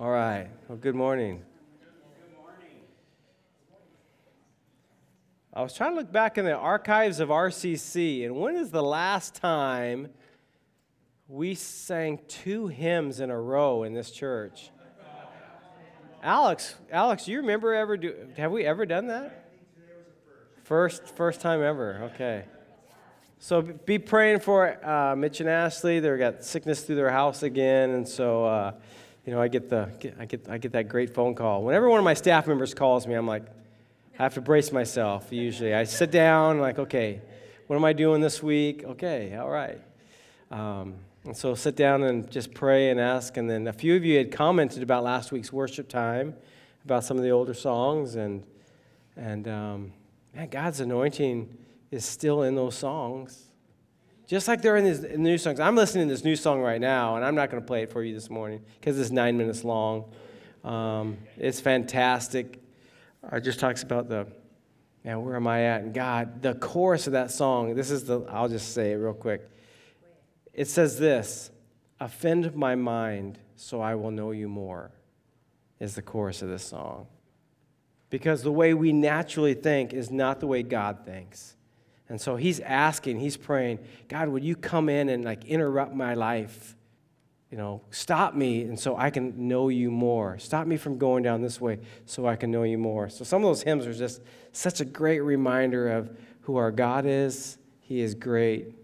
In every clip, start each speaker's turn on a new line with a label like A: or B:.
A: All right. Well, good morning. Good morning. I was trying to look back in the archives of RCC, and when is the last time we sang two hymns in a row in this church? Alex, Alex, do you remember ever do? Have we ever done that? First, first time ever. Okay. So be praying for uh, Mitch and Ashley. They've got sickness through their house again, and so uh, you know I get the I get I get that great phone call. Whenever one of my staff members calls me, I'm like, I have to brace myself. Usually, I sit down, like, okay, what am I doing this week? Okay, all right. Um, and so sit down and just pray and ask. And then a few of you had commented about last week's worship time, about some of the older songs, and and um, man, God's anointing is still in those songs. Just like they're in these new songs. I'm listening to this new song right now, and I'm not going to play it for you this morning because it's nine minutes long. Um, it's fantastic. It just talks about the, man, where am I at? And God, the chorus of that song, this is the, I'll just say it real quick. It says this Offend my mind so I will know you more, is the chorus of this song. Because the way we naturally think is not the way God thinks. And so he's asking, he's praying, God, would you come in and like interrupt my life? You know, stop me and so I can know you more. Stop me from going down this way so I can know you more. So some of those hymns are just such a great reminder of who our God is. He is great.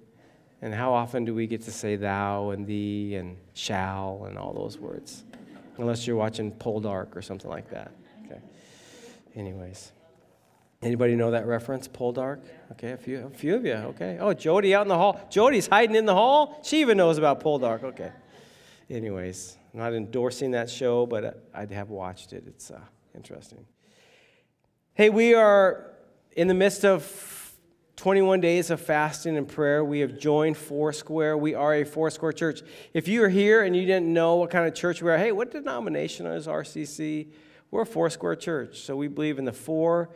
A: And how often do we get to say thou and thee and shall and all those words? Unless you're watching Poldark or something like that. Okay. Anyways. Anybody know that reference, Poldark? Okay, a few, a few of you. Okay. Oh, Jody out in the hall. Jody's hiding in the hall. She even knows about Poldark. Okay. Anyways, I'm not endorsing that show, but I'd have watched it. It's uh, interesting. Hey, we are in the midst of 21 days of fasting and prayer. We have joined Foursquare. We are a Foursquare church. If you are here and you didn't know what kind of church we are, hey, what denomination is RCC? We're a Foursquare church. So we believe in the four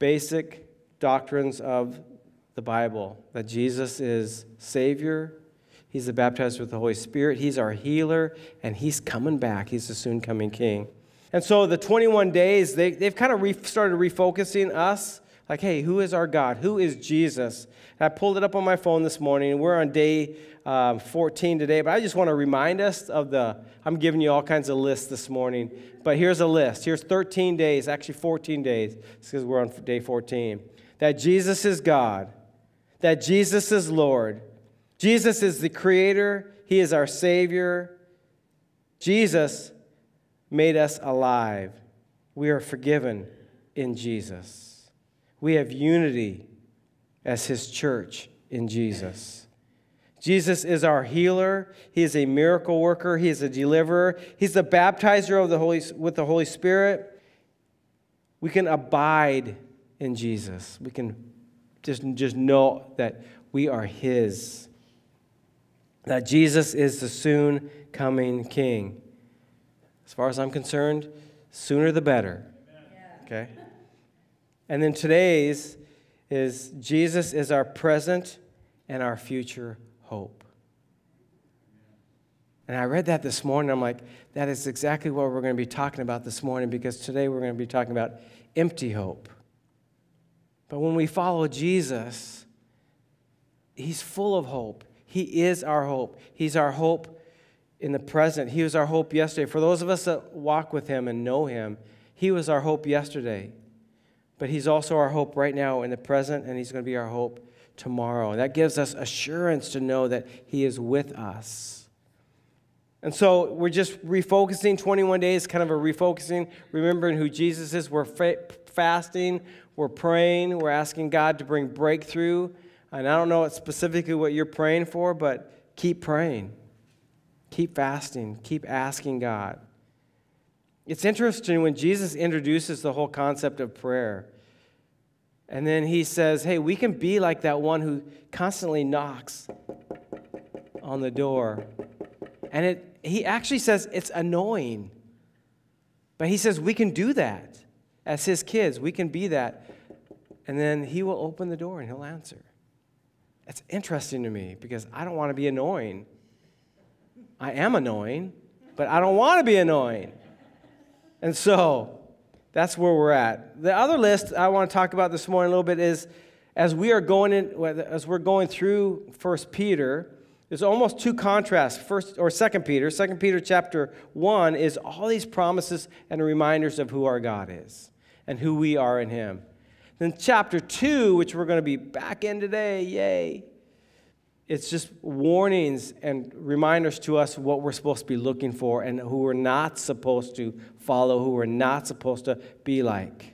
A: basic doctrines of the Bible that Jesus is Savior, He's the baptized with the Holy Spirit, He's our healer, and He's coming back. He's the soon coming King. And so the 21 days, they, they've kind of re- started refocusing us like, hey, who is our God? Who is Jesus? I pulled it up on my phone this morning, we're on day um, 14 today. But I just want to remind us of the, I'm giving you all kinds of lists this morning. But here's a list. Here's 13 days, actually 14 days, because we're on day 14. That Jesus is God, that Jesus is Lord. Jesus is the Creator, He is our Savior. Jesus made us alive. We are forgiven in Jesus. We have unity as His church in Jesus. Jesus is our healer. He is a miracle worker. He is a deliverer. He's the baptizer of the Holy, with the Holy Spirit. We can abide in Jesus. We can just, just know that we are His. That Jesus is the soon coming King. As far as I'm concerned, sooner the better. Okay? And then today's is Jesus is our present and our future hope. And I read that this morning. I'm like, that is exactly what we're going to be talking about this morning because today we're going to be talking about empty hope. But when we follow Jesus, He's full of hope. He is our hope. He's our hope in the present. He was our hope yesterday. For those of us that walk with Him and know Him, He was our hope yesterday. But He's also our hope right now in the present, and He's going to be our hope tomorrow. And that gives us assurance to know that He is with us. And so we're just refocusing 21 days, kind of a refocusing, remembering who Jesus is. We're fa- fasting, we're praying, we're asking God to bring breakthrough. And I don't know specifically what you're praying for, but keep praying. Keep fasting. Keep asking God. It's interesting when Jesus introduces the whole concept of prayer. And then he says, hey, we can be like that one who constantly knocks on the door. And it, he actually says it's annoying. But he says we can do that as his kids. We can be that. And then he will open the door and he'll answer. It's interesting to me because I don't want to be annoying. I am annoying, but I don't want to be annoying. And so that's where we're at. The other list I want to talk about this morning a little bit is as we are going in, as we're going through First Peter, there's almost two contrasts. First or Second Peter, Second Peter chapter one is all these promises and reminders of who our God is and who we are in Him. Then chapter two, which we're going to be back in today, yay, it's just warnings and reminders to us what we're supposed to be looking for and who we're not supposed to follow, who we're not supposed to be like.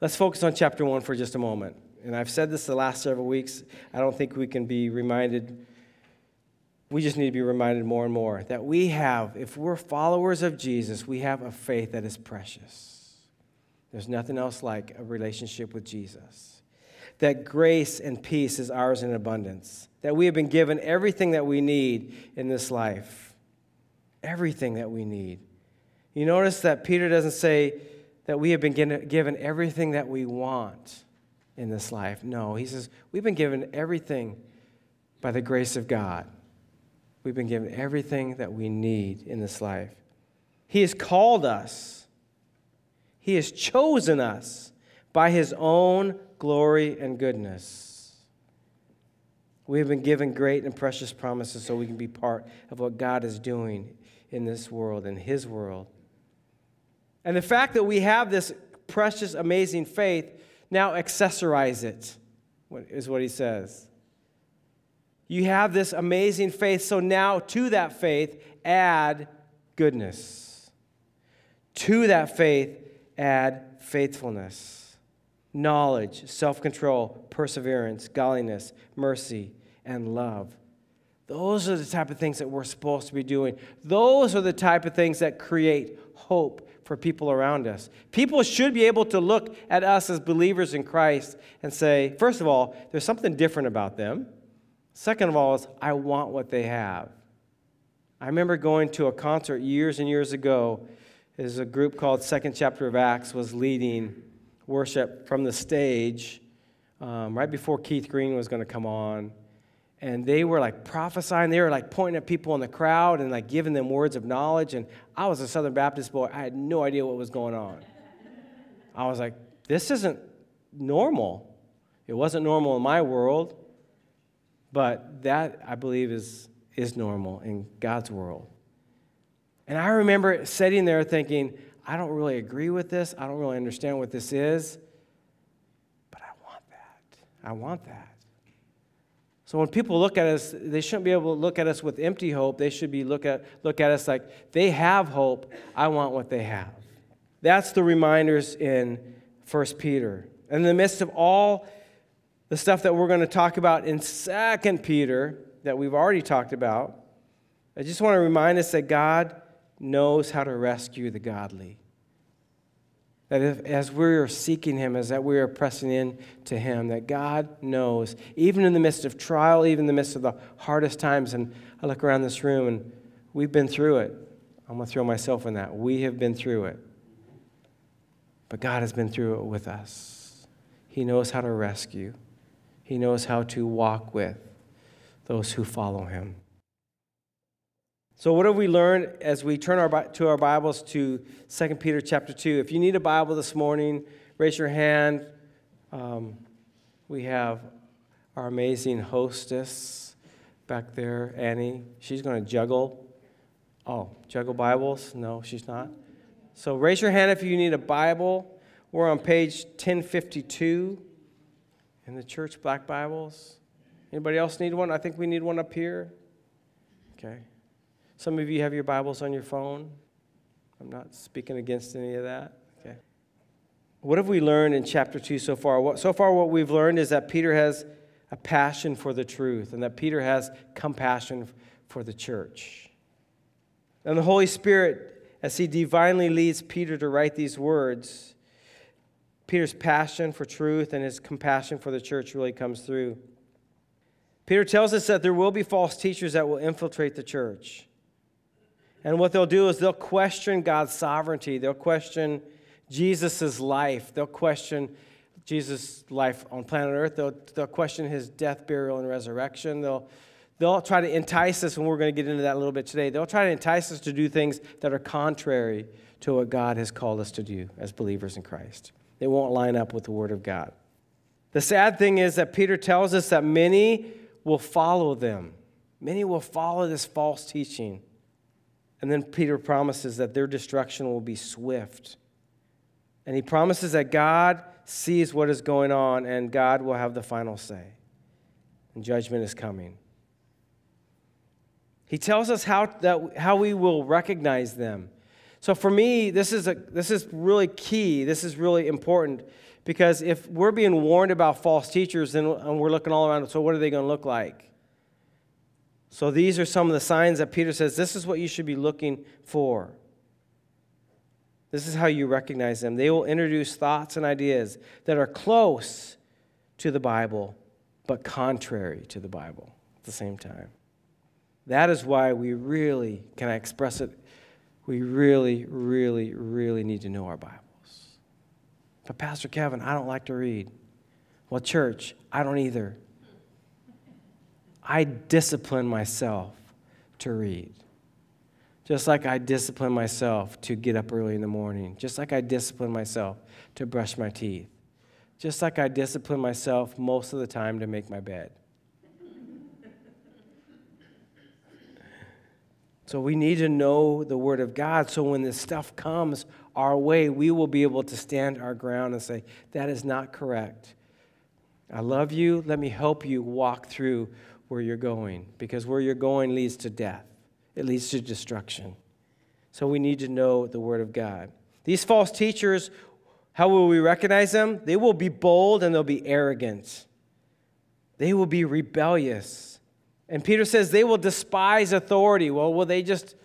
A: Let's focus on chapter one for just a moment. And I've said this the last several weeks. I don't think we can be reminded. We just need to be reminded more and more that we have, if we're followers of Jesus, we have a faith that is precious. There's nothing else like a relationship with Jesus that grace and peace is ours in abundance, that we have been given everything that we need in this life. Everything that we need. You notice that Peter doesn't say that we have been given everything that we want in this life. No, he says we've been given everything by the grace of God. We've been given everything that we need in this life. He has called us, He has chosen us by His own glory, and goodness. We have been given great and precious promises so we can be part of what God is doing in this world, in His world. And the fact that we have this precious, amazing faith, now accessorize it, is what he says. You have this amazing faith, so now to that faith, add goodness. To that faith, add faithfulness knowledge, self control, perseverance, godliness, mercy, and love. Those are the type of things that we're supposed to be doing. Those are the type of things that create hope for people around us. People should be able to look at us as believers in Christ and say, first of all, there's something different about them. Second of all, is I want what they have. I remember going to a concert years and years ago. There's a group called Second Chapter of Acts was leading worship from the stage um, right before Keith Green was going to come on. And they were like prophesying. They were like pointing at people in the crowd and like giving them words of knowledge. And I was a Southern Baptist boy. I had no idea what was going on. I was like, this isn't normal. It wasn't normal in my world, but that I believe is, is normal in God's world. And I remember sitting there thinking, I don't really agree with this. I don't really understand what this is. But I want that. I want that. So when people look at us, they shouldn't be able to look at us with empty hope. They should be look at look at us like they have hope. I want what they have. That's the reminders in 1 Peter. And in the midst of all the stuff that we're going to talk about in 2 Peter that we've already talked about, I just want to remind us that God knows how to rescue the godly. That if, as we're seeking Him, as that we are pressing in to Him, that God knows, even in the midst of trial, even in the midst of the hardest times. And I look around this room and we've been through it. I'm going to throw myself in that. We have been through it. But God has been through it with us. He knows how to rescue, He knows how to walk with those who follow Him. So, what have we learned as we turn our, to our Bibles to 2 Peter chapter 2? If you need a Bible this morning, raise your hand. Um, we have our amazing hostess back there, Annie. She's going to juggle. Oh, juggle Bibles? No, she's not. So, raise your hand if you need a Bible. We're on page 1052 in the church black Bibles. Anybody else need one? I think we need one up here. Okay. Some of you have your Bibles on your phone. I'm not speaking against any of that. Okay. What have we learned in chapter 2 so far? So far, what we've learned is that Peter has a passion for the truth and that Peter has compassion for the church. And the Holy Spirit, as he divinely leads Peter to write these words, Peter's passion for truth and his compassion for the church really comes through. Peter tells us that there will be false teachers that will infiltrate the church. And what they'll do is they'll question God's sovereignty. They'll question Jesus' life. They'll question Jesus' life on planet Earth. They'll, they'll question his death, burial, and resurrection. They'll, They'll try to entice us, and we're going to get into that a little bit today. They'll try to entice us to do things that are contrary to what God has called us to do as believers in Christ. They won't line up with the Word of God. The sad thing is that Peter tells us that many will follow them. Many will follow this false teaching. And then Peter promises that their destruction will be swift. And he promises that God sees what is going on and God will have the final say. And judgment is coming. He tells us how, that, how we will recognize them. So for me, this is, a, this is really key. This is really important because if we're being warned about false teachers then, and we're looking all around, so what are they going to look like? So these are some of the signs that Peter says this is what you should be looking for. This is how you recognize them. They will introduce thoughts and ideas that are close to the Bible, but contrary to the Bible at the same time. That is why we really, can I express it? We really, really, really need to know our Bibles. But, Pastor Kevin, I don't like to read. Well, church, I don't either. I discipline myself to read. Just like I discipline myself to get up early in the morning. Just like I discipline myself to brush my teeth. Just like I discipline myself most of the time to make my bed. So we need to know the Word of God so when this stuff comes our way, we will be able to stand our ground and say, that is not correct. I love you. Let me help you walk through where you're going because where you're going leads to death, it leads to destruction. So we need to know the Word of God. These false teachers, how will we recognize them? They will be bold and they'll be arrogant, they will be rebellious. And Peter says they will despise authority. Well, will they just,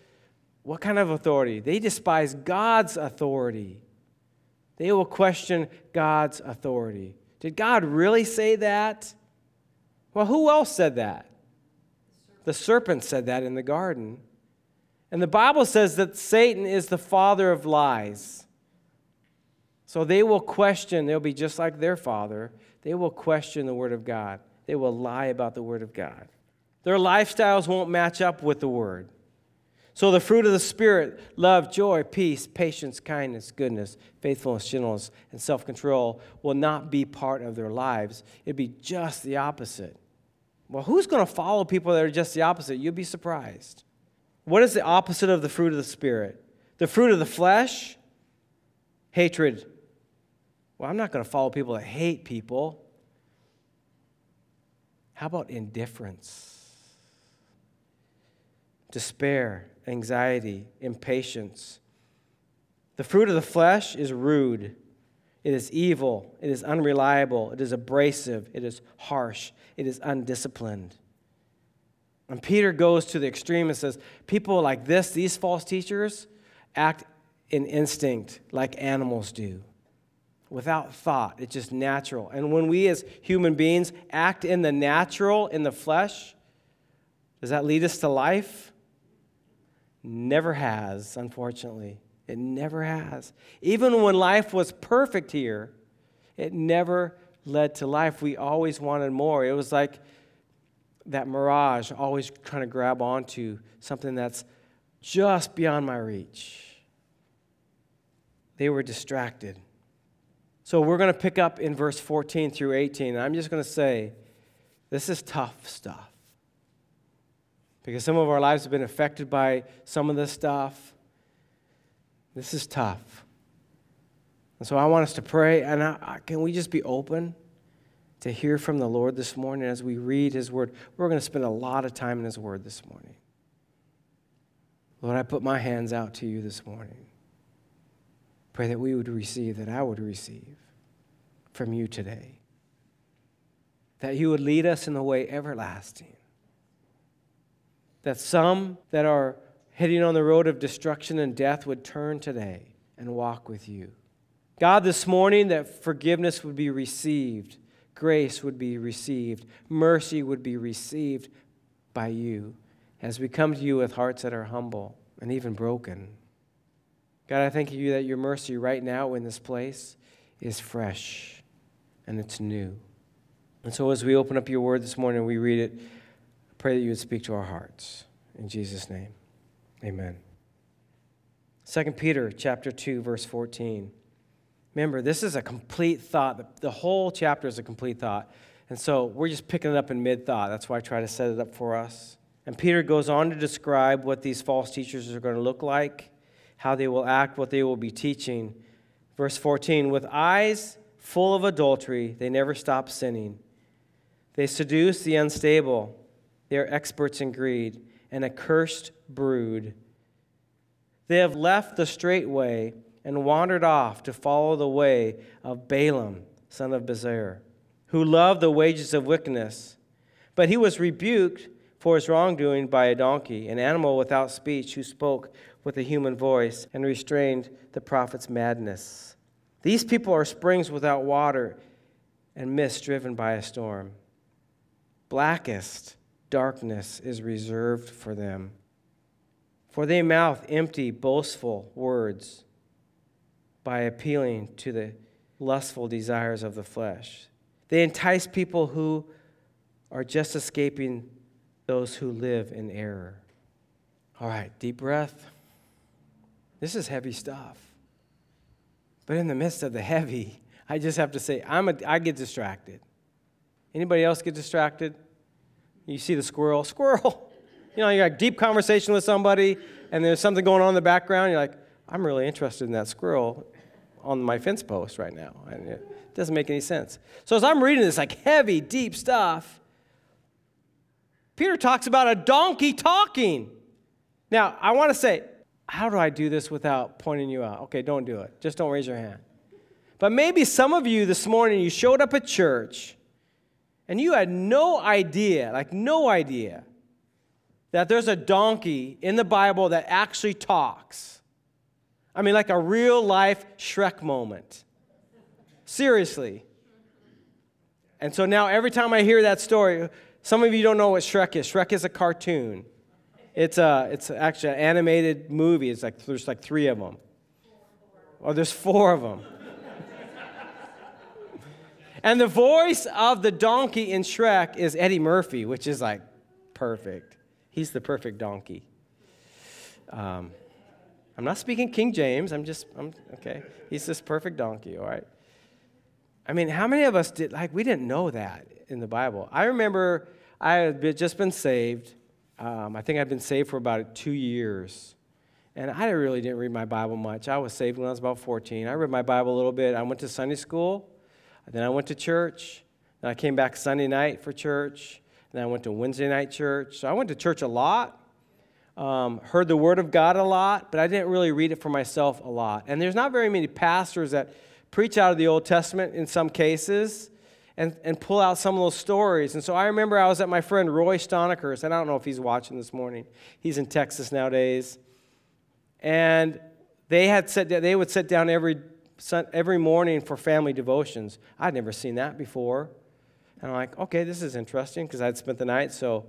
A: what kind of authority? They despise God's authority. They will question God's authority. Did God really say that? Well, who else said that? The serpent said that in the garden. And the Bible says that Satan is the father of lies. So they will question, they'll be just like their father. They will question the Word of God, they will lie about the Word of God. Their lifestyles won't match up with the Word. So the fruit of the Spirit love, joy, peace, patience, kindness, goodness, faithfulness, gentleness, and self control will not be part of their lives. It'd be just the opposite. Well, who's going to follow people that are just the opposite? You'd be surprised. What is the opposite of the fruit of the Spirit? The fruit of the flesh? Hatred. Well, I'm not going to follow people that hate people. How about indifference? Despair, anxiety, impatience. The fruit of the flesh is rude. It is evil. It is unreliable. It is abrasive. It is harsh. It is undisciplined. And Peter goes to the extreme and says, People like this, these false teachers, act in instinct like animals do, without thought. It's just natural. And when we as human beings act in the natural, in the flesh, does that lead us to life? Never has, unfortunately. It never has. Even when life was perfect here, it never led to life. We always wanted more. It was like that mirage, always trying to grab onto something that's just beyond my reach. They were distracted. So we're going to pick up in verse 14 through 18. And I'm just going to say, this is tough stuff. Because some of our lives have been affected by some of this stuff. This is tough. And so I want us to pray, and I, I, can we just be open to hear from the Lord this morning as we read His Word? We're going to spend a lot of time in His Word this morning. Lord, I put my hands out to you this morning. Pray that we would receive, that I would receive from you today. That you would lead us in the way everlasting. That some that are heading on the road of destruction and death would turn today and walk with you. God, this morning, that forgiveness would be received, grace would be received, mercy would be received by you as we come to you with hearts that are humble and even broken. God, I thank you that your mercy right now in this place is fresh and it's new. And so as we open up your word this morning, we read it Pray that you would speak to our hearts. In Jesus' name, amen. 2 Peter chapter 2, verse 14. Remember, this is a complete thought. The whole chapter is a complete thought. And so we're just picking it up in mid thought. That's why I try to set it up for us. And Peter goes on to describe what these false teachers are going to look like, how they will act, what they will be teaching. Verse 14 With eyes full of adultery, they never stop sinning. They seduce the unstable. They are experts in greed, an accursed brood. They have left the straight way and wandered off to follow the way of Balaam, son of Bezer, who loved the wages of wickedness. But he was rebuked for his wrongdoing by a donkey, an animal without speech, who spoke with a human voice and restrained the prophet's madness. These people are springs without water and mist driven by a storm. Blackest darkness is reserved for them. For they mouth empty, boastful words by appealing to the lustful desires of the flesh. They entice people who are just escaping those who live in error. All right, deep breath. This is heavy stuff. But in the midst of the heavy, I just have to say, I'm a, I get distracted. Anybody else get distracted? You see the squirrel, squirrel. You know, you got a deep conversation with somebody, and there's something going on in the background. You're like, I'm really interested in that squirrel on my fence post right now. And it doesn't make any sense. So as I'm reading this like heavy, deep stuff, Peter talks about a donkey talking. Now, I want to say, how do I do this without pointing you out? Okay, don't do it. Just don't raise your hand. But maybe some of you this morning, you showed up at church and you had no idea, like no idea, that there's a donkey in the Bible that actually talks. I mean, like a real life Shrek moment. Seriously. And so now every time I hear that story, some of you don't know what Shrek is. Shrek is a cartoon. It's, a, it's actually an animated movie. It's like, there's like three of them. Oh, there's four of them. And the voice of the donkey in Shrek is Eddie Murphy, which is like perfect. He's the perfect donkey. Um, I'm not speaking King James. I'm just, I'm, okay. He's this perfect donkey, all right? I mean, how many of us did, like, we didn't know that in the Bible? I remember I had just been saved. Um, I think I'd been saved for about two years. And I really didn't read my Bible much. I was saved when I was about 14. I read my Bible a little bit. I went to Sunday school. Then I went to church. Then I came back Sunday night for church. Then I went to Wednesday night church. So I went to church a lot, um, heard the Word of God a lot, but I didn't really read it for myself a lot. And there's not very many pastors that preach out of the Old Testament in some cases and, and pull out some of those stories. And so I remember I was at my friend Roy Stoneker's, and I don't know if he's watching this morning. He's in Texas nowadays. And they had sit, they would sit down every every morning for family devotions. I'd never seen that before. And I'm like, okay, this is interesting because I'd spent the night. So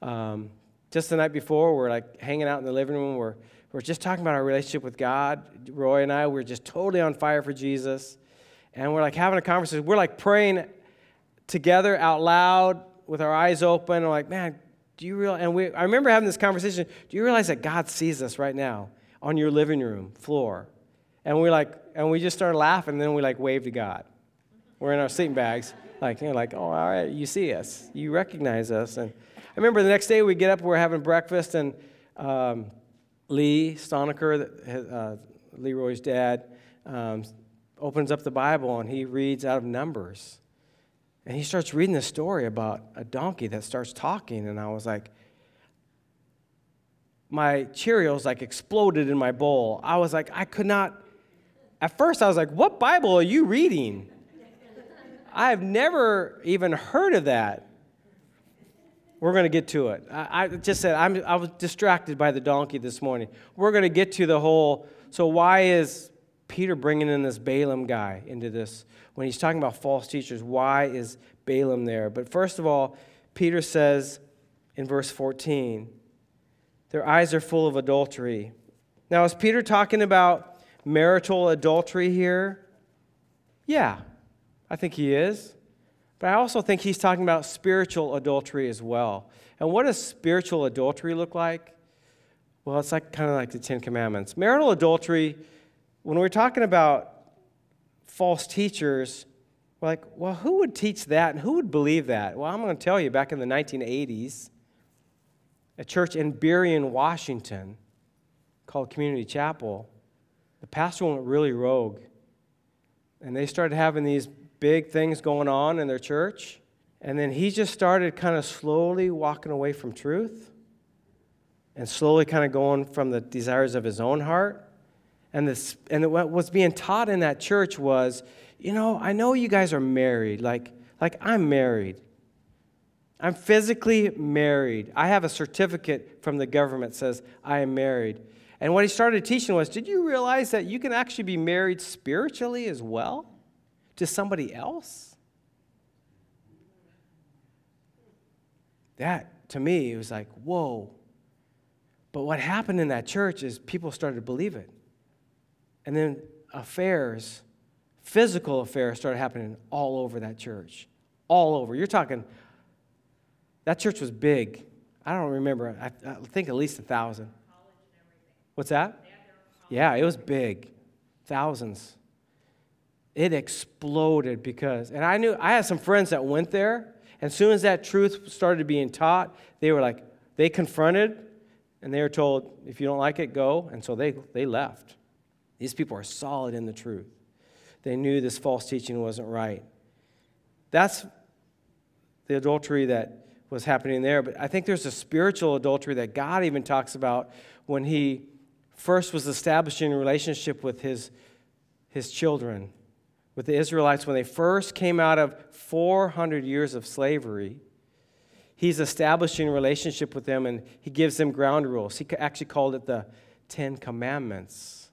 A: um, just the night before, we're like hanging out in the living room. We're, we're just talking about our relationship with God. Roy and I, we're just totally on fire for Jesus. And we're like having a conversation. We're like praying together out loud with our eyes open. We're like, man, do you realize? And we, I remember having this conversation. Do you realize that God sees us right now on your living room floor? And we like, and we just started laughing, and then we like waved to God. We're in our sleeping bags, like, you know, like, oh, all right, you see us, you recognize us. And I remember the next day we get up, we're having breakfast, and um, Lee Stoneker, uh, Leroy's dad, um, opens up the Bible and he reads out of Numbers. And he starts reading the story about a donkey that starts talking. And I was like, my Cheerios like exploded in my bowl. I was like, I could not at first I was like, What Bible are you reading? I've never even heard of that. We're going to get to it. I, I just said, I'm, I was distracted by the donkey this morning. We're going to get to the whole. So, why is Peter bringing in this Balaam guy into this? When he's talking about false teachers, why is Balaam there? But first of all, Peter says in verse 14, their eyes are full of adultery. Now, is Peter talking about marital adultery here? Yeah, I think he is. But I also think he's talking about spiritual adultery as well. And what does spiritual adultery look like? Well, it's like kind of like the Ten Commandments. Marital adultery, when we're talking about false teachers, we're like, well, who would teach that and who would believe that? Well, I'm going to tell you, back in the 1980s, a church in Burien, Washington, called Community Chapel, the pastor went really rogue. And they started having these big things going on in their church. And then he just started kind of slowly walking away from truth and slowly kind of going from the desires of his own heart. And, this, and what was being taught in that church was, you know, I know you guys are married. Like, like I'm married. I'm physically married. I have a certificate from the government that says I am married. And what he started teaching was, did you realize that you can actually be married spiritually as well to somebody else? That, to me, was like, whoa. But what happened in that church is people started to believe it. And then affairs, physical affairs, started happening all over that church. All over. You're talking, that church was big. I don't remember, I, I think at least a thousand. What's that? Yeah, it was big. Thousands. It exploded because, and I knew, I had some friends that went there, and as soon as that truth started being taught, they were like, they confronted, and they were told, if you don't like it, go. And so they, they left. These people are solid in the truth. They knew this false teaching wasn't right. That's the adultery that was happening there. But I think there's a spiritual adultery that God even talks about when He first was establishing a relationship with His, his children, with the Israelites. When they first came out of 400 years of slavery, he's establishing a relationship with them and he gives them ground rules. He actually called it the Ten Commandments.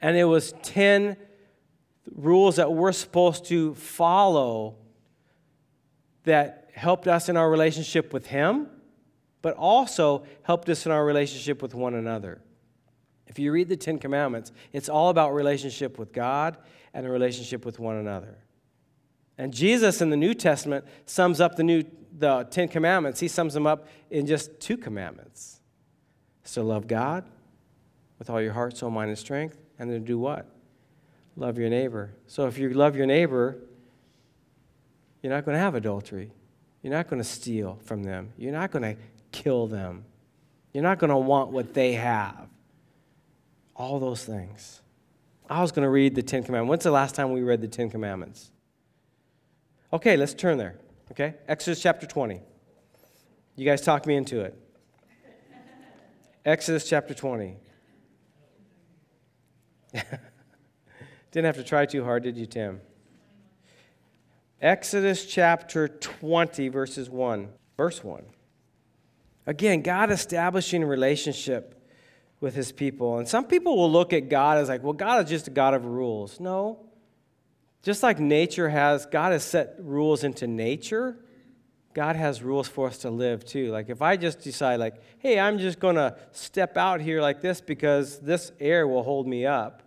A: And it was 10 rules that we're supposed to follow that helped us in our relationship with him, but also helped us in our relationship with one another. If you read the Ten Commandments, it's all about relationship with God and a relationship with one another. And Jesus in the New Testament sums up the new the Ten Commandments, he sums them up in just two commandments. So love God with all your heart, soul, mind, and strength, and then do what? Love your neighbor. So if you love your neighbor, you're not going to have adultery. You're not going to steal from them. You're not going to kill them. You're not going to want what they have. All those things. I was going to read the Ten Commandments. When's the last time we read the Ten Commandments? Okay, let's turn there. Okay? Exodus chapter 20. You guys talked me into it. Exodus chapter 20. Didn't have to try too hard, did you, Tim? Exodus chapter 20, verses 1. Verse 1. Again, God establishing a relationship with his people. And some people will look at God as like, well, God is just a God of rules. No, just like nature has, God has set rules into nature. God has rules for us to live too. Like if I just decide, like, hey, I'm just going to step out here like this because this air will hold me up.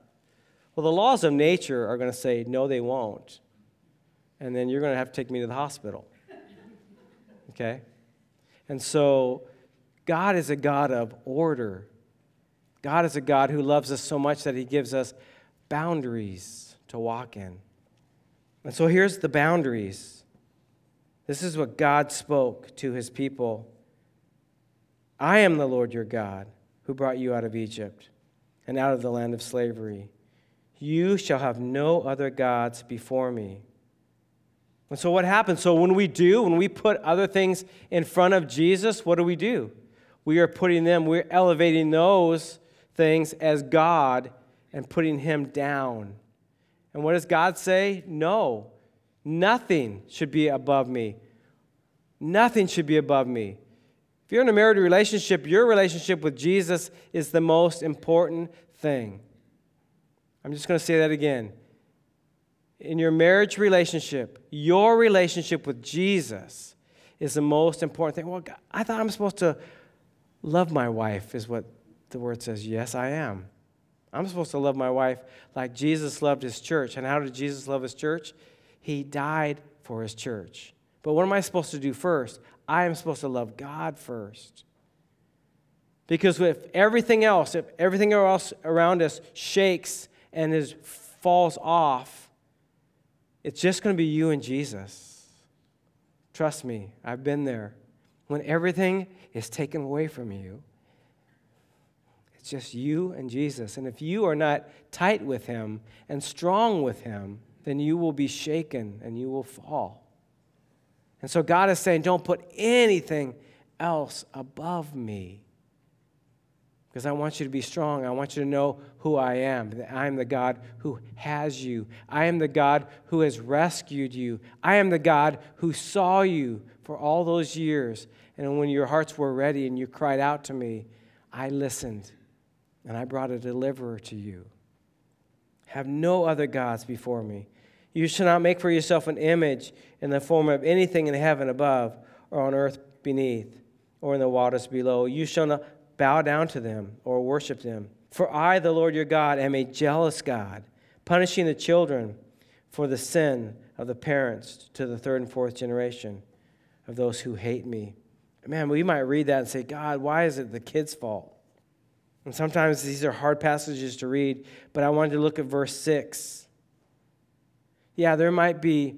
A: Well, the laws of nature are going to say, no, they won't. And then you're going to have to take me to the hospital. Okay? And so God is a God of order. God is a God who loves us so much that he gives us boundaries to walk in. And so here's the boundaries. This is what God spoke to his people I am the Lord your God who brought you out of Egypt and out of the land of slavery. You shall have no other gods before me. And so, what happens? So, when we do, when we put other things in front of Jesus, what do we do? We are putting them, we're elevating those things as God and putting Him down. And what does God say? No. Nothing should be above me. Nothing should be above me. If you're in a married relationship, your relationship with Jesus is the most important thing. I'm just going to say that again. In your marriage relationship, your relationship with Jesus is the most important thing. Well, I thought I'm supposed to love my wife, is what the word says. Yes, I am. I'm supposed to love my wife like Jesus loved his church. And how did Jesus love his church? He died for his church. But what am I supposed to do first? I am supposed to love God first. Because if everything else, if everything else around us shakes and is, falls off, it's just going to be you and Jesus. Trust me, I've been there. When everything is taken away from you, it's just you and Jesus. And if you are not tight with Him and strong with Him, then you will be shaken and you will fall. And so God is saying, don't put anything else above me. Because I want you to be strong. I want you to know who I am. That I am the God who has you. I am the God who has rescued you. I am the God who saw you for all those years. And when your hearts were ready and you cried out to me, I listened and I brought a deliverer to you. Have no other gods before me. You shall not make for yourself an image in the form of anything in heaven above, or on earth beneath, or in the waters below. You shall not bow down to them or worship them. For I, the Lord your God, am a jealous God, punishing the children for the sin of the parents to the third and fourth generation of those who hate me. Man, we might read that and say, God, why is it the kids' fault? And sometimes these are hard passages to read, but I wanted to look at verse 6 yeah, there might be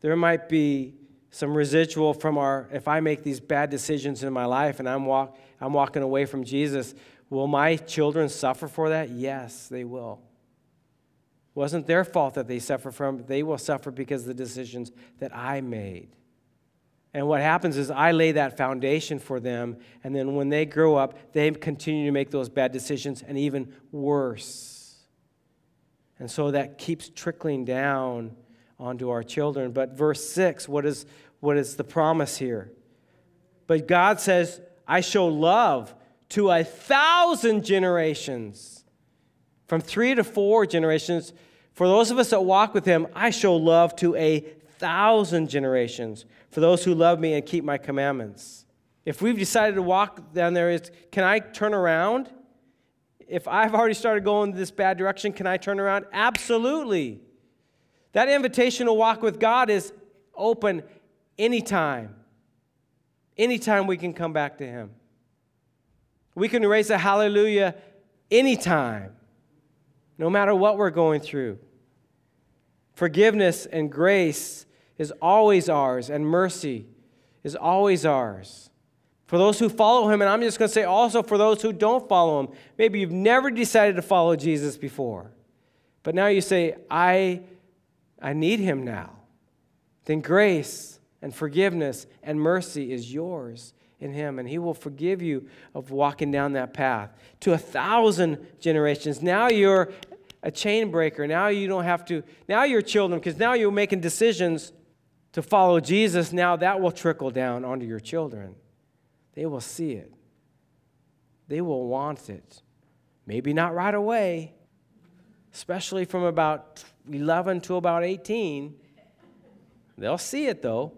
A: there might be some residual from our if I make these bad decisions in my life and I'm walk I'm walking away from Jesus, will my children suffer for that? Yes, they will. It wasn't their fault that they suffer from, they will suffer because of the decisions that I made. And what happens is I lay that foundation for them, and then when they grow up, they continue to make those bad decisions and even worse. And so that keeps trickling down onto our children. But verse 6, what is, what is the promise here? But God says, I show love to a thousand generations. From three to four generations. For those of us that walk with Him, I show love to a thousand generations. For those who love me and keep my commandments. If we've decided to walk down there, is, can I turn around? if I've already started going this bad direction, can I turn around? Absolutely. That invitation to walk with God is open anytime. Anytime we can come back to Him. We can raise a hallelujah anytime, no matter what we're going through. Forgiveness and grace is always ours, and mercy is always ours for those who follow him, and I'm just going to say also for those who don't follow him. Maybe you've never decided to follow Jesus before, but now you say, I, I need him now. Then grace and forgiveness and mercy is yours in him, and he will forgive you of walking down that path to a thousand generations. Now you're a chain breaker. Now you don't have to, now you're children, because now you're making decisions to follow Jesus. Now that will trickle down onto your children. They will see it. They will want it. Maybe not right away, especially from about 11 to about 18. They'll see it though.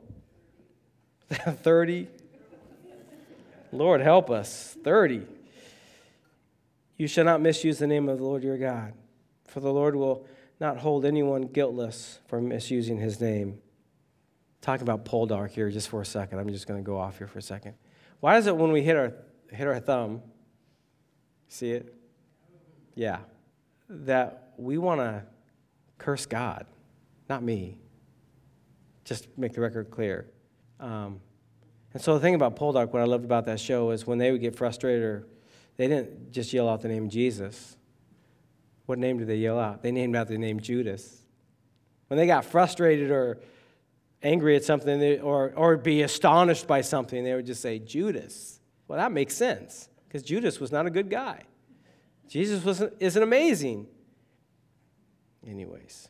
A: 30. Lord help us. 30. You shall not misuse the name of the Lord your God, for the Lord will not hold anyone guiltless for misusing his name. Talking about Poldark here just for a second. I'm just going to go off here for a second. Why is it when we hit our, hit our thumb, see it? Yeah. That we want to curse God, not me. Just make the record clear. Um, and so the thing about Dog, what I loved about that show is when they would get frustrated or they didn't just yell out the name Jesus. What name did they yell out? They named out the name Judas. When they got frustrated or angry at something or, or be astonished by something, they would just say, Judas. Well, that makes sense because Judas was not a good guy. Jesus wasn't, isn't amazing. Anyways,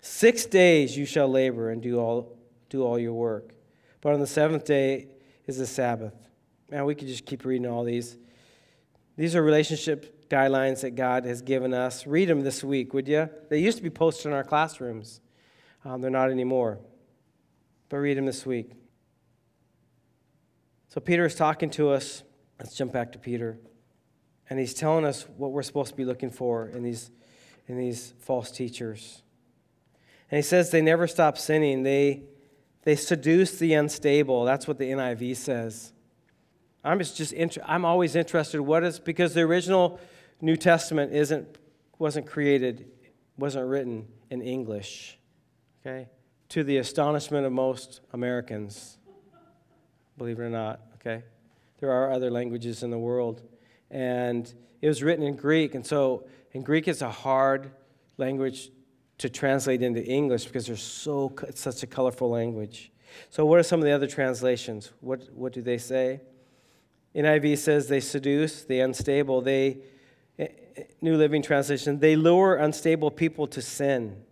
A: six days you shall labor and do all, do all your work. But on the seventh day is the Sabbath. Man, we could just keep reading all these. These are relationship guidelines that God has given us. Read them this week, would you? They used to be posted in our classrooms, um, they're not anymore but read him this week. So Peter is talking to us. Let's jump back to Peter. And he's telling us what we're supposed to be looking for in these, in these false teachers. And he says they never stop sinning. They, They seduce the unstable. That's what the NIV says. I'm just, just inter- I'm always interested what is because the original New Testament isn't wasn't created, wasn't written in English. Okay? To the astonishment of most Americans. Believe it or not, okay? There are other languages in the world. And it was written in Greek, and so in Greek it's a hard language to translate into English because there's so it's such a colorful language. So what are some of the other translations? What what do they say? NIV says they seduce the unstable. They eh, eh, New Living Translation, they lure unstable people to sin.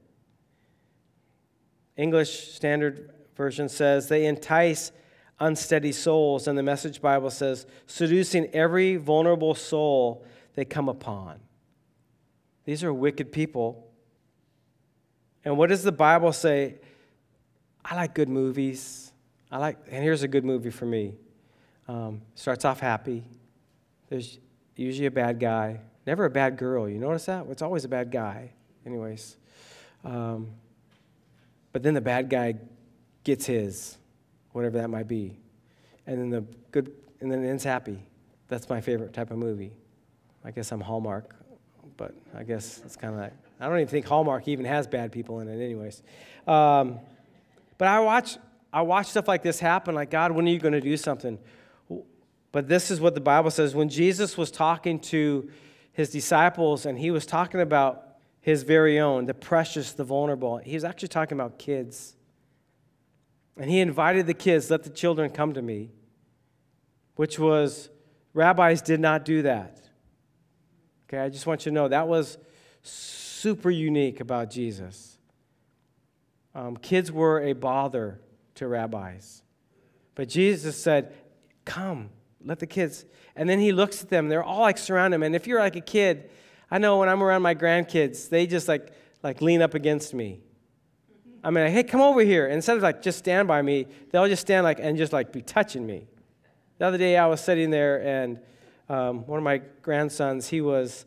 A: English Standard Version says they entice unsteady souls. And the Message Bible says, seducing every vulnerable soul they come upon. These are wicked people and what does the Bible say? I like good movies. I like, and here's a good movie for me. Um, starts off happy. There's usually a bad guy. Never a bad girl. You notice that? It's always a bad guy. Anyways. Um, but then the bad guy gets his, whatever that might be. And then the good, and then it ends happy. That's my favorite type of movie. I guess I'm Hallmark, but I guess it's kind of like I don't even think Hallmark even has bad people in it, anyways. Um, but I watch, I watch stuff like this happen. Like, God, when are you going to do something? But this is what the Bible says. When Jesus was talking to his disciples and he was talking about his very own, the precious, the vulnerable, he was actually talking about kids. And he invited the kids, let the children come to me, which was, rabbis did not do that. Okay, I just want you to know that was super unique about Jesus. Um, kids were a bother to rabbis. But Jesus said, Come, let the kids. And then he looks at them. They're all like surround him. And if you're like a kid, I know when I'm around my grandkids, they just like, like lean up against me. I mean, like, hey, come over here. And instead of like just stand by me, they'll just stand like and just like be touching me. The other day I was sitting there and um, one of my grandsons, he was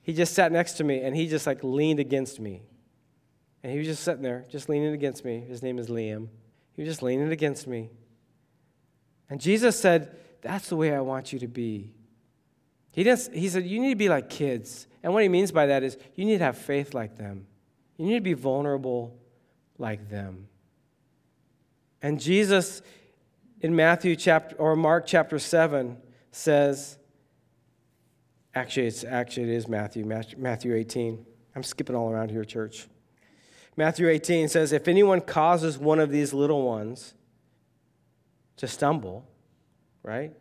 A: he just sat next to me and he just like leaned against me. And he was just sitting there, just leaning against me. His name is Liam. He was just leaning against me. And Jesus said, That's the way I want you to be. He, didn't, he said, You need to be like kids. And what he means by that is you need to have faith like them, you need to be vulnerable like them. And Jesus in Matthew chapter or Mark chapter 7 says, Actually, it's actually it is Matthew, Matthew 18. I'm skipping all around here, church. Matthew 18 says, If anyone causes one of these little ones to stumble, right?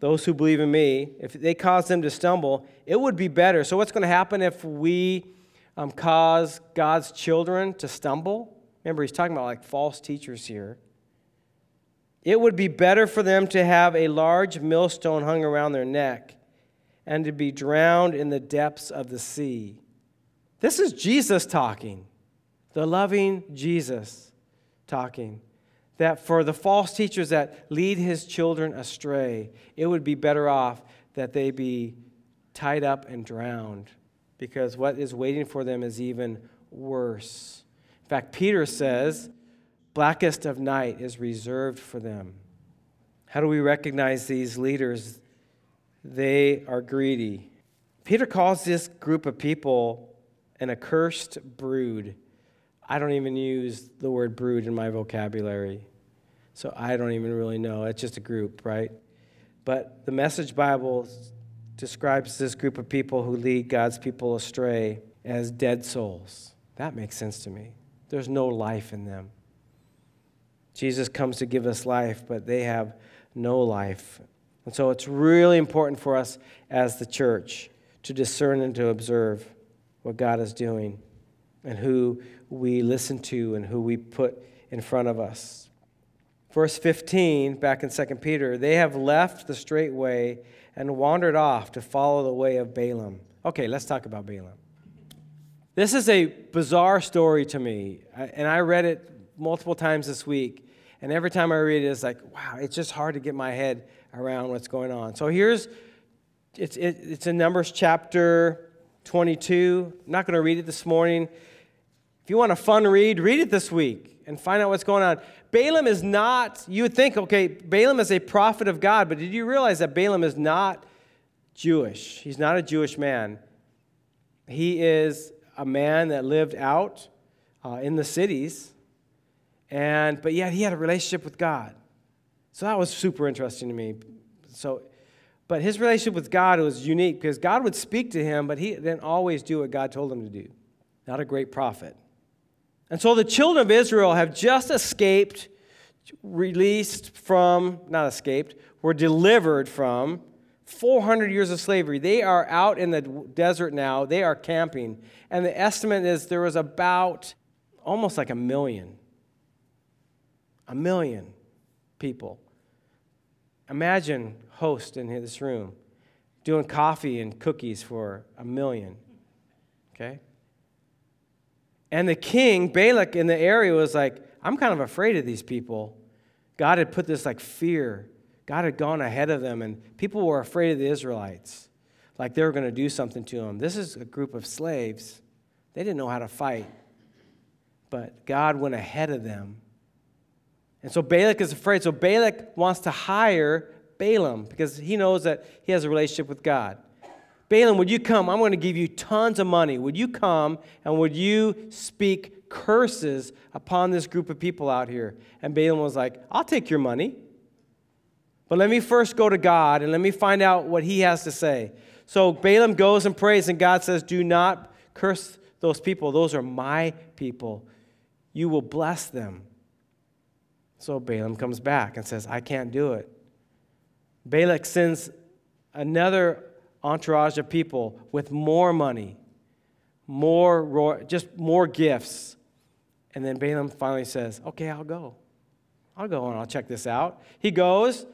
A: Those who believe in me, if they cause them to stumble, it would be better. So, what's going to happen if we um, cause God's children to stumble? Remember, he's talking about like false teachers here. It would be better for them to have a large millstone hung around their neck and to be drowned in the depths of the sea. This is Jesus talking, the loving Jesus talking. That for the false teachers that lead his children astray, it would be better off that they be tied up and drowned because what is waiting for them is even worse. In fact, Peter says, blackest of night is reserved for them. How do we recognize these leaders they are greedy. Peter calls this group of people an accursed brood. I don't even use the word brood in my vocabulary. So I don't even really know. It's just a group, right? But the Message Bible describes this group of people who lead God's people astray as dead souls. That makes sense to me. There's no life in them. Jesus comes to give us life, but they have no life. And so it's really important for us as the church to discern and to observe what God is doing and who we listen to and who we put in front of us. Verse 15, back in 2 Peter, they have left the straight way and wandered off to follow the way of Balaam. Okay, let's talk about Balaam. This is a bizarre story to me, and I read it multiple times this week. And every time I read it, it's like, wow, it's just hard to get my head around what's going on. So here's, it's, it, it's in Numbers chapter 22. I'm not going to read it this morning. If you want a fun read, read it this week. and find out what's going on. Balaam is not, you would think, okay, Balaam is a prophet of God, but did you realize that Balaam is not Jewish? He's not a Jewish man. He is a man that lived out uh, in the cities, and but yet he had a relationship with God. So that was super interesting to me. So, but his relationship with God was unique because God would speak to him, but he didn't always do what God told him to do. Not a great prophet. And so the children of Israel have just escaped, released from, not escaped, were delivered from 400 years of slavery. They are out in the desert now. They are camping. And the estimate is there was about almost like a million. A million people. Imagine host in this room doing coffee and cookies for a million. Okay? And the king, Balak, in the area was like, I'm kind of afraid of these people. God had put this like fear. God had gone ahead of them, and people were afraid of the Israelites, like they were going to do something to them. This is a group of slaves. They didn't know how to fight, but God went ahead of them. And so Balak is afraid. So Balak wants to hire Balaam because he knows that he has a relationship with God. Balaam, would you come? I'm going to give you tons of money. Would you come and would you speak curses upon this group of people out here? And Balaam was like, I'll take your money. But let me first go to God and let me find out what he has to say. So Balaam goes and prays, and God says, Do not curse those people. Those are my people. You will bless them. So Balaam comes back and says, I can't do it. Balak sends another entourage of people with more money, more just more gifts. And then Balaam finally says, Okay, I'll go. I'll go and I'll check this out. He goes,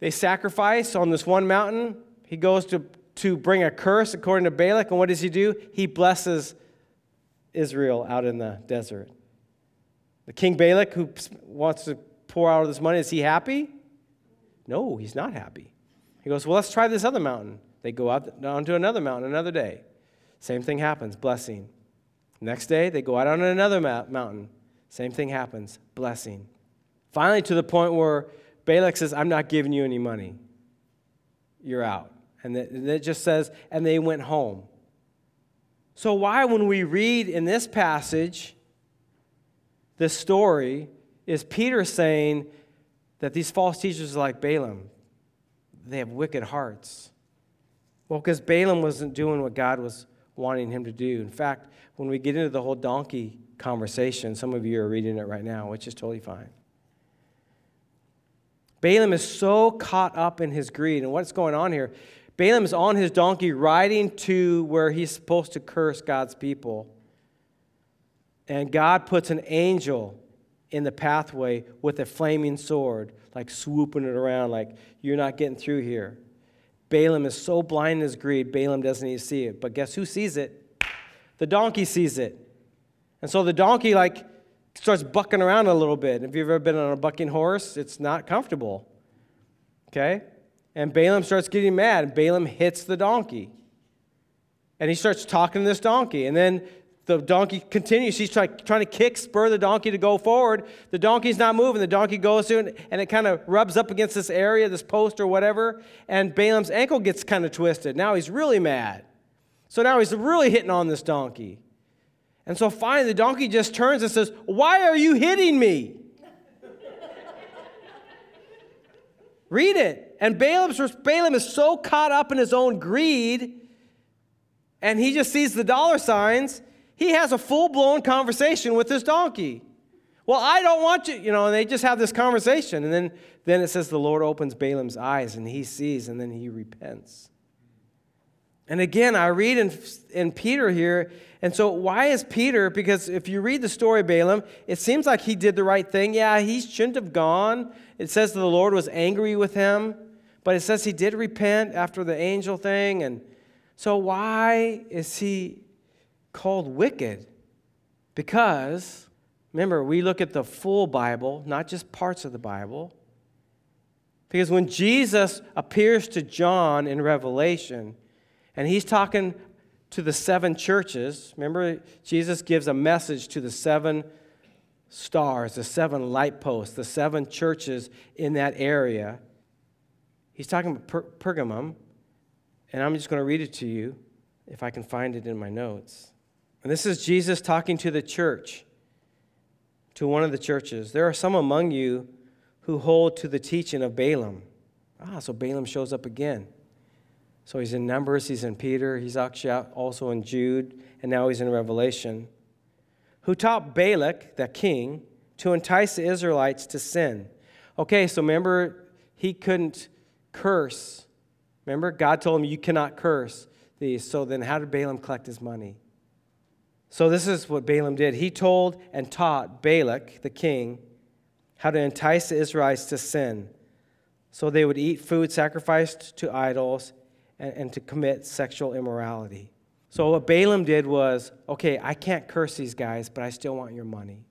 A: they sacrifice on this one mountain. He goes to, to bring a curse according to Balak. And what does he do? He blesses Israel out in the desert. The king Balak, who wants to pour out all this money, is he happy? No, he's not happy. He goes, Well, let's try this other mountain. They go out onto another mountain another day. Same thing happens, blessing. Next day, they go out on another mountain. Same thing happens, blessing. Finally, to the point where Balak says, I'm not giving you any money. You're out. And it just says, and they went home. So, why, when we read in this passage, this story, is Peter saying that these false teachers are like Balaam? they have wicked hearts. Well, because Balaam wasn't doing what God was wanting him to do. In fact, when we get into the whole donkey conversation, some of you are reading it right now, which is totally fine. Balaam is so caught up in his greed. And what's going on here? Balaam is on his donkey riding to where he's supposed to curse God's people. And God puts an angel in the pathway with a flaming sword, like swooping it around, like, you're not getting through here. Balaam is so blind in his greed, Balaam doesn't even see it. But guess who sees it? The donkey sees it. And so the donkey, like, starts bucking around a little bit. If you've ever been on a bucking horse, it's not comfortable. Okay? And Balaam starts getting mad. And Balaam hits the donkey. And he starts talking to this donkey. And then the donkey continues. He's try, trying to kick, spur the donkey to go forward. The donkey's not moving. The donkey goes through and it kind of rubs up against this area, this post or whatever. And Balaam's ankle gets kind of twisted. Now he's really mad. So now he's really hitting on this donkey. And so finally the donkey just turns and says, Why are you hitting me? Read it. And Balaam's, Balaam is so caught up in his own greed, and he just sees the dollar signs he has a full blown conversation with this donkey. Well, I don't want you, you know, and they just have this conversation. And then, then it says the Lord opens Balaam's eyes and he sees and then he repents. And again, I read in, in Peter here, and so why is Peter? Because if you read the story Balaam, it seems like he did the right thing. Yeah, he shouldn't have gone. It says the Lord was angry with him, but it says he did repent after the angel thing. And so why is he called wicked because, remember, we look at the full Bible, not just parts of the Bible. Because when Jesus appears to John in Revelation, and he's talking to the seven churches, remember, Jesus gives a message to the seven stars, the seven light posts, the seven churches in that area. He's talking about per- Pergamum, and I'm just going to read it to you if I can find it in my notes. And this is Jesus talking to the church, to one of the churches. There are some among you who hold to the teaching of Balaam. Ah, so Balaam shows up again. So he's in Numbers, he's in Peter, he's actually also in Jude, and now he's in Revelation. Who taught Balak, the king, to entice the Israelites to sin. Okay, so remember, he couldn't curse. Remember, God told him, You cannot curse these. So then, how did Balaam collect his money? So, this is what Balaam did. He told and taught Balak, the king, how to entice the Israelites to sin. So they would eat food sacrificed to idols and, and to commit sexual immorality. So, what Balaam did was okay, I can't curse these guys, but I still want your money.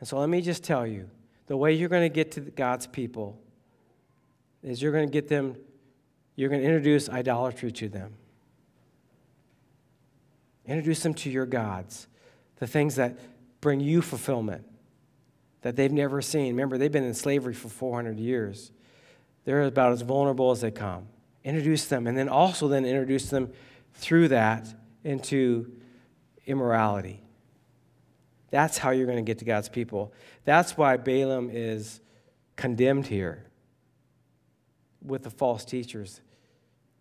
A: And so, let me just tell you the way you're going to get to God's people is you're going to get them, you're going to introduce idolatry to them. Introduce them to your gods, the things that bring you fulfillment that they've never seen. Remember, they've been in slavery for 400 years. They're about as vulnerable as they come. Introduce them, and then also then introduce them through that into immorality. That's how you're going to get to God's people. That's why Balaam is condemned here with the false teachers.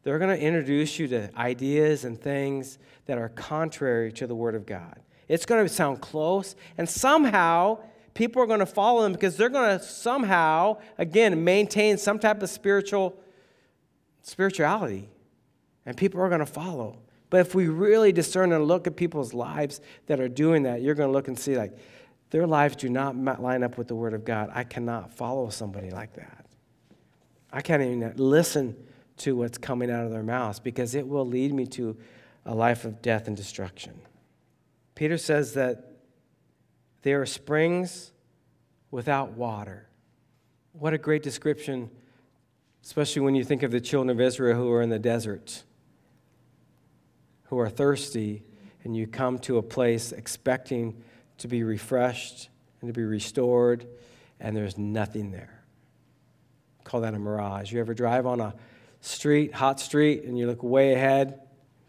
A: They're going to introduce you to ideas and things that are contrary to the Word of God. It's going to sound close, and somehow people are going to follow them because they're going to somehow, again, maintain some type of spiritual spirituality, and people are going to follow. But if we really discern and look at people's lives that are doing that, you're going to look and see like their lives do not line up with the Word of God. I cannot follow somebody like that. I can't even listen to what's coming out of their mouths because it will lead me to a life of death and destruction. Peter says that there are springs without water. What a great description, especially when you think of the children of Israel who are in the desert, who are thirsty, and you come to a place expecting to be refreshed and to be restored, and there's nothing there. Call that a mirage. You ever drive on a street, hot street, and you look way ahead,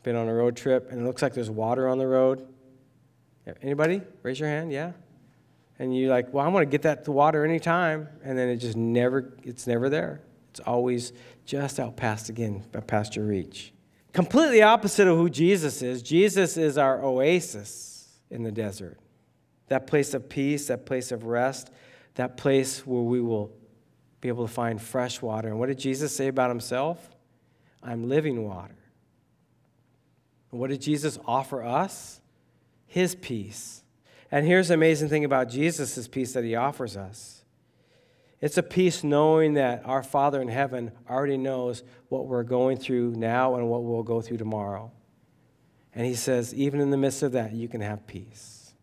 A: been on a road trip, and it looks like there's water on the road? Anybody? Raise your hand, yeah? And you're like, well, I want to get that water anytime, and then it just never, it's never there. It's always just out past again, uh, past your reach. Completely opposite of who Jesus is. Jesus is our oasis in the desert. That place of peace, that place of rest, that place where we will be able to find fresh water. And what did Jesus say about himself? I'm living water. And what did Jesus offer us? His peace. And here's the amazing thing about Jesus' peace that he offers us it's a peace knowing that our Father in heaven already knows what we're going through now and what we'll go through tomorrow. And he says, even in the midst of that, you can have peace.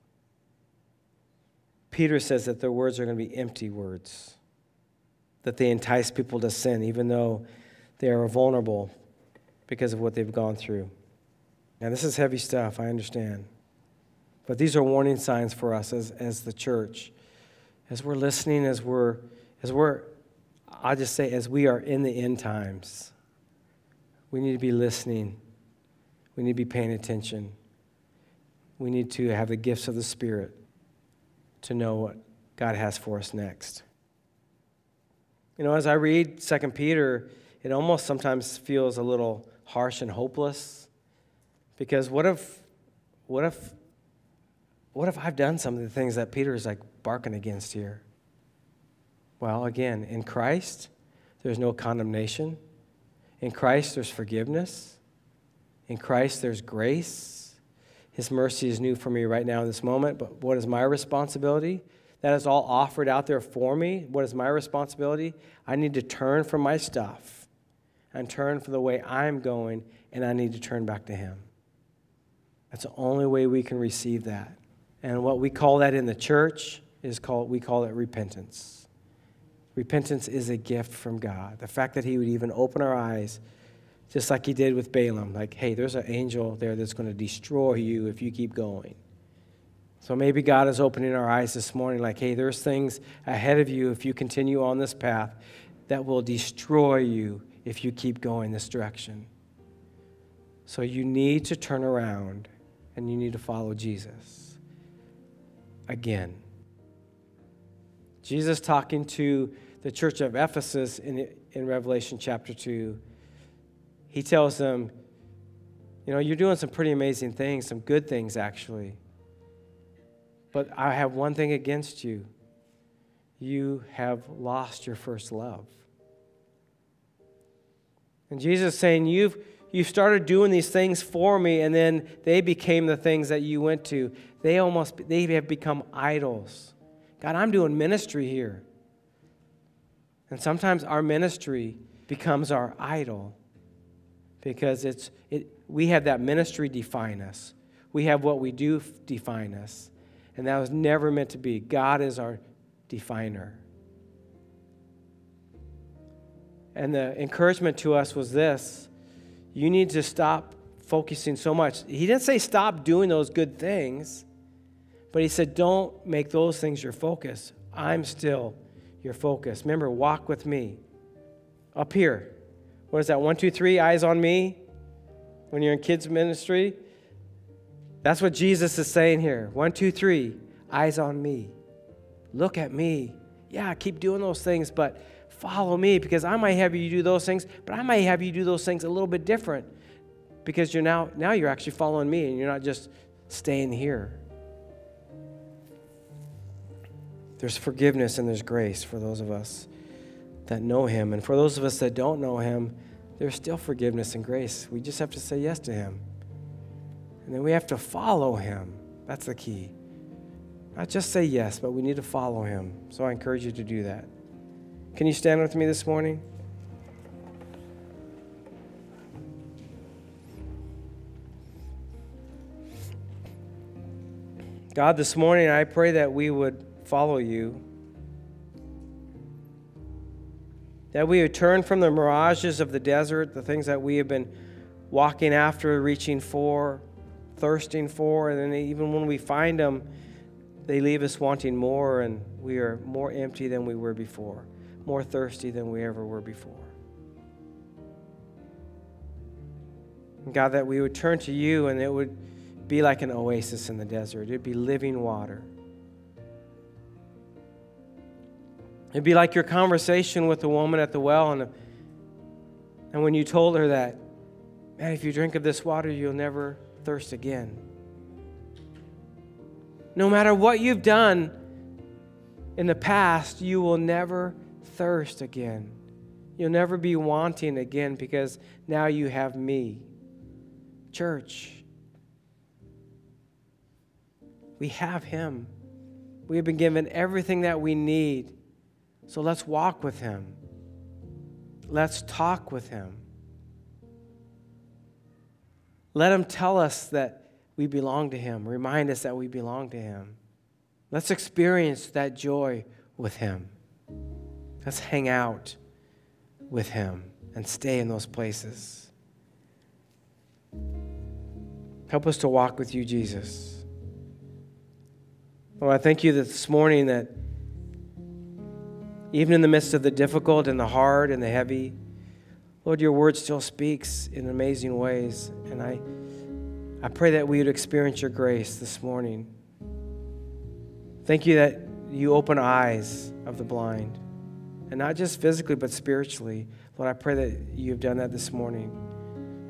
A: Peter says that their words are going to be empty words that they entice people to sin, even though they are vulnerable because of what they've gone through. Now, this is heavy stuff, I understand. But these are warning signs for us as, as the church. As we're listening, as we're, as we're, I'll just say, as we are in the end times, we need to be listening. We need to be paying attention. We need to have the gifts of the Spirit to know what God has for us next. You know, as I read 2 Peter, it almost sometimes feels a little harsh and hopeless. Because what if, what if, what if I've done some of the things that Peter is like barking against here? Well, again, in Christ, there's no condemnation. In Christ, there's forgiveness. In Christ, there's grace. His mercy is new for me right now in this moment. But what is my responsibility? That is all offered out there for me. What is my responsibility? I need to turn from my stuff and turn from the way I'm going, and I need to turn back to Him. That's the only way we can receive that. And what we call that in the church is called, we call it repentance. Repentance is a gift from God. The fact that He would even open our eyes, just like He did with Balaam, like, hey, there's an angel there that's going to destroy you if you keep going. So maybe God is opening our eyes this morning like, hey, there's things ahead of you if you continue on this path that will destroy you if you keep going this direction. So you need to turn around and you need to follow Jesus again. Jesus talking to the church of Ephesus in, in Revelation chapter 2, he tells them, You know, you're doing some pretty amazing things, some good things actually. But I have one thing against you you have lost your first love. And Jesus is saying, You've you started doing these things for me, and then they became the things that you went to. They almost they have become idols. God, I'm doing ministry here. And sometimes our ministry becomes our idol because it's, it, we have that ministry define us. We have what we do define us. And that was never meant to be. God is our definer. And the encouragement to us was this you need to stop focusing so much. He didn't say stop doing those good things, but he said don't make those things your focus. I'm still your focus. Remember, walk with me. Up here. What is that? One, two, three, eyes on me? When you're in kids' ministry? That's what Jesus is saying here. One, two, three, eyes on me. Look at me. Yeah, keep doing those things, but follow me because I might have you do those things, but I might have you do those things a little bit different because you're now now you're actually following me and you're not just staying here. There's forgiveness and there's grace for those of us that know him and for those of us that don't know him, there's still forgiveness and grace. We just have to say yes to him. And then we have to follow him. That's the key. Not just say yes, but we need to follow him. So I encourage you to do that. Can you stand with me this morning? God, this morning I pray that we would follow you, that we would turn from the mirages of the desert, the things that we have been walking after, reaching for, thirsting for, and then even when we find them, they leave us wanting more, and we are more empty than we were before more thirsty than we ever were before. God, that we would turn to you and it would be like an oasis in the desert. It'd be living water. It'd be like your conversation with the woman at the well, and, and when you told her that, man, if you drink of this water, you'll never thirst again. No matter what you've done in the past, you will never thirst again. You'll never be wanting again because now you have me. Church, we have Him. We have been given everything that we need. So let's walk with Him. Let's talk with Him. Let Him tell us that we belong to Him, remind us that we belong to Him. Let's experience that joy with Him. Let's hang out with Him and stay in those places. Help us to walk with you, Jesus. Lord, I thank you this morning that even in the midst of the difficult and the hard and the heavy, Lord, your word still speaks in amazing ways. And I, I pray that we would experience your grace this morning. Thank you that you open eyes of the blind and not just physically, but spiritually. Lord, I pray that you've done that this morning,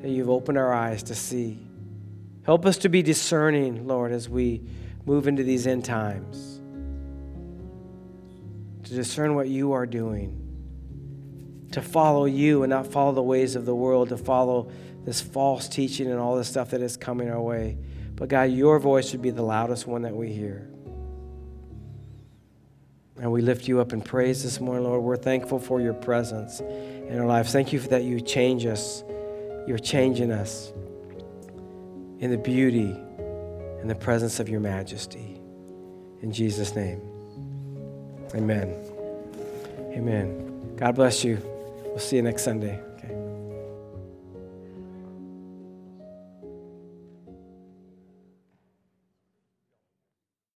A: that you've opened our eyes to see. Help us to be discerning, Lord, as we move into these end times, to discern what you are doing, to follow you and not follow the ways of the world, to follow this false teaching and all this stuff that is coming our way. But God, your voice should be the loudest one that we hear. And we lift you up in praise this morning, Lord. We're thankful for your presence in our lives. Thank you for that you change us. You're changing us in the beauty and the presence of your majesty. In Jesus' name. Amen. Amen. God bless you. We'll see you next Sunday.